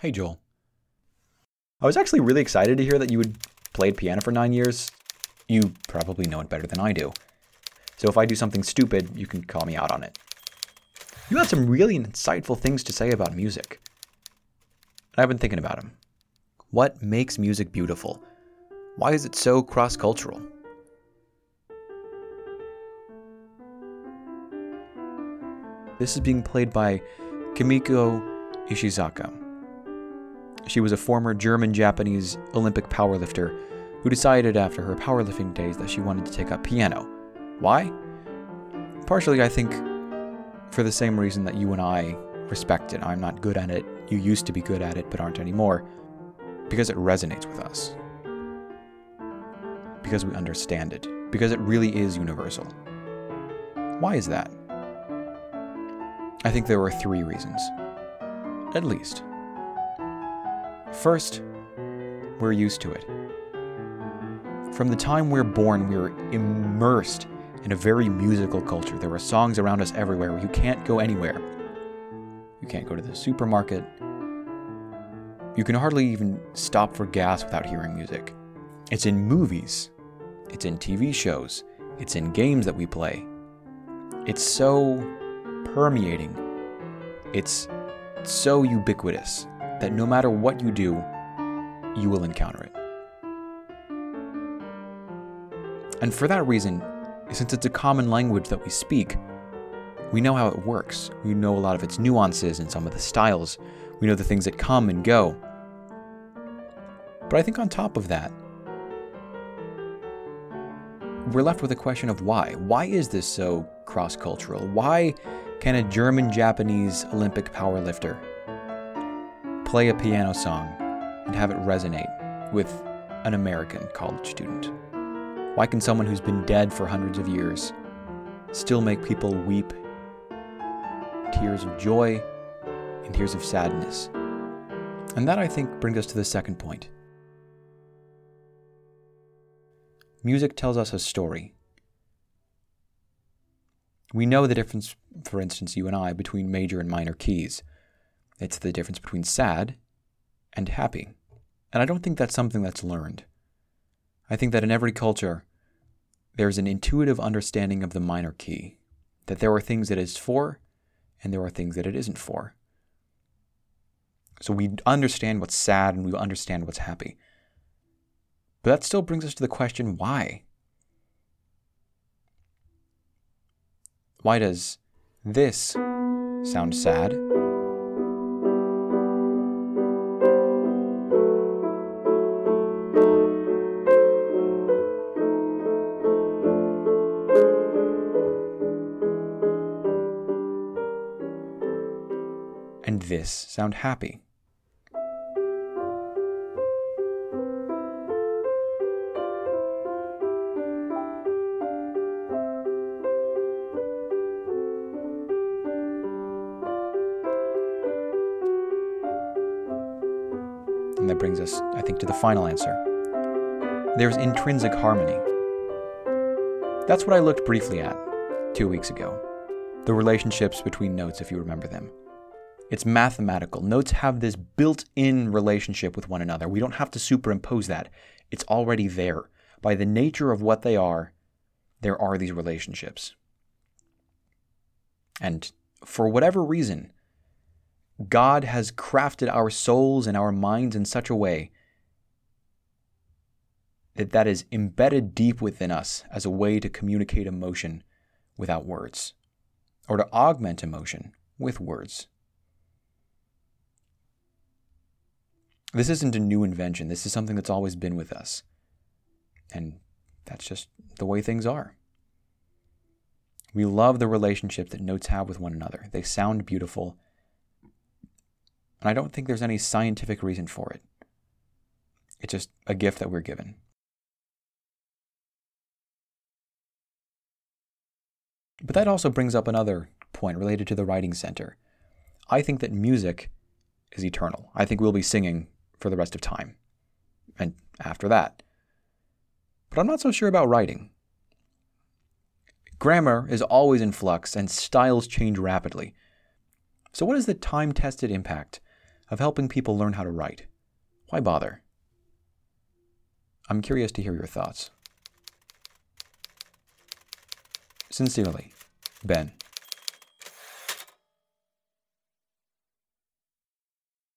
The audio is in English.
Hey, Joel. I was actually really excited to hear that you had played piano for nine years. You probably know it better than I do. So if I do something stupid, you can call me out on it. You had some really insightful things to say about music. And I've been thinking about them. What makes music beautiful? Why is it so cross cultural? This is being played by Kimiko Ishizaka. She was a former German Japanese Olympic powerlifter who decided after her powerlifting days that she wanted to take up piano. Why? Partially, I think, for the same reason that you and I respect it. I'm not good at it. You used to be good at it, but aren't anymore. Because it resonates with us. Because we understand it. Because it really is universal. Why is that? I think there were three reasons. At least. First, we're used to it. From the time we're born, we're immersed in a very musical culture. There are songs around us everywhere. You can't go anywhere. You can't go to the supermarket. You can hardly even stop for gas without hearing music. It's in movies, it's in TV shows, it's in games that we play. It's so permeating. It's so ubiquitous that no matter what you do, you will encounter it. And for that reason, since it's a common language that we speak, we know how it works. We know a lot of its nuances and some of the styles. We know the things that come and go. But I think on top of that, we're left with a question of why. Why is this so cross cultural? Why can a German Japanese Olympic powerlifter play a piano song and have it resonate with an American college student? Why can someone who's been dead for hundreds of years still make people weep tears of joy and tears of sadness? And that, I think, brings us to the second point. Music tells us a story. We know the difference, for instance, you and I, between major and minor keys. It's the difference between sad and happy. And I don't think that's something that's learned. I think that in every culture, there's an intuitive understanding of the minor key, that there are things that it is for and there are things that it isn't for. So we understand what's sad and we understand what's happy. But that still brings us to the question why? Why does this sound sad? This sound happy? And that brings us, I think, to the final answer. There's intrinsic harmony. That's what I looked briefly at two weeks ago. The relationships between notes, if you remember them. It's mathematical. Notes have this built in relationship with one another. We don't have to superimpose that, it's already there. By the nature of what they are, there are these relationships. And for whatever reason, God has crafted our souls and our minds in such a way that that is embedded deep within us as a way to communicate emotion without words, or to augment emotion with words. This isn't a new invention. This is something that's always been with us. And that's just the way things are. We love the relationship that notes have with one another. They sound beautiful and I don't think there's any scientific reason for it. It's just a gift that we're given. But that also brings up another point related to the writing center. I think that music is eternal. I think we'll be singing for the rest of time. And after that. But I'm not so sure about writing. Grammar is always in flux and styles change rapidly. So, what is the time tested impact of helping people learn how to write. Why bother? I'm curious to hear your thoughts. Sincerely, Ben.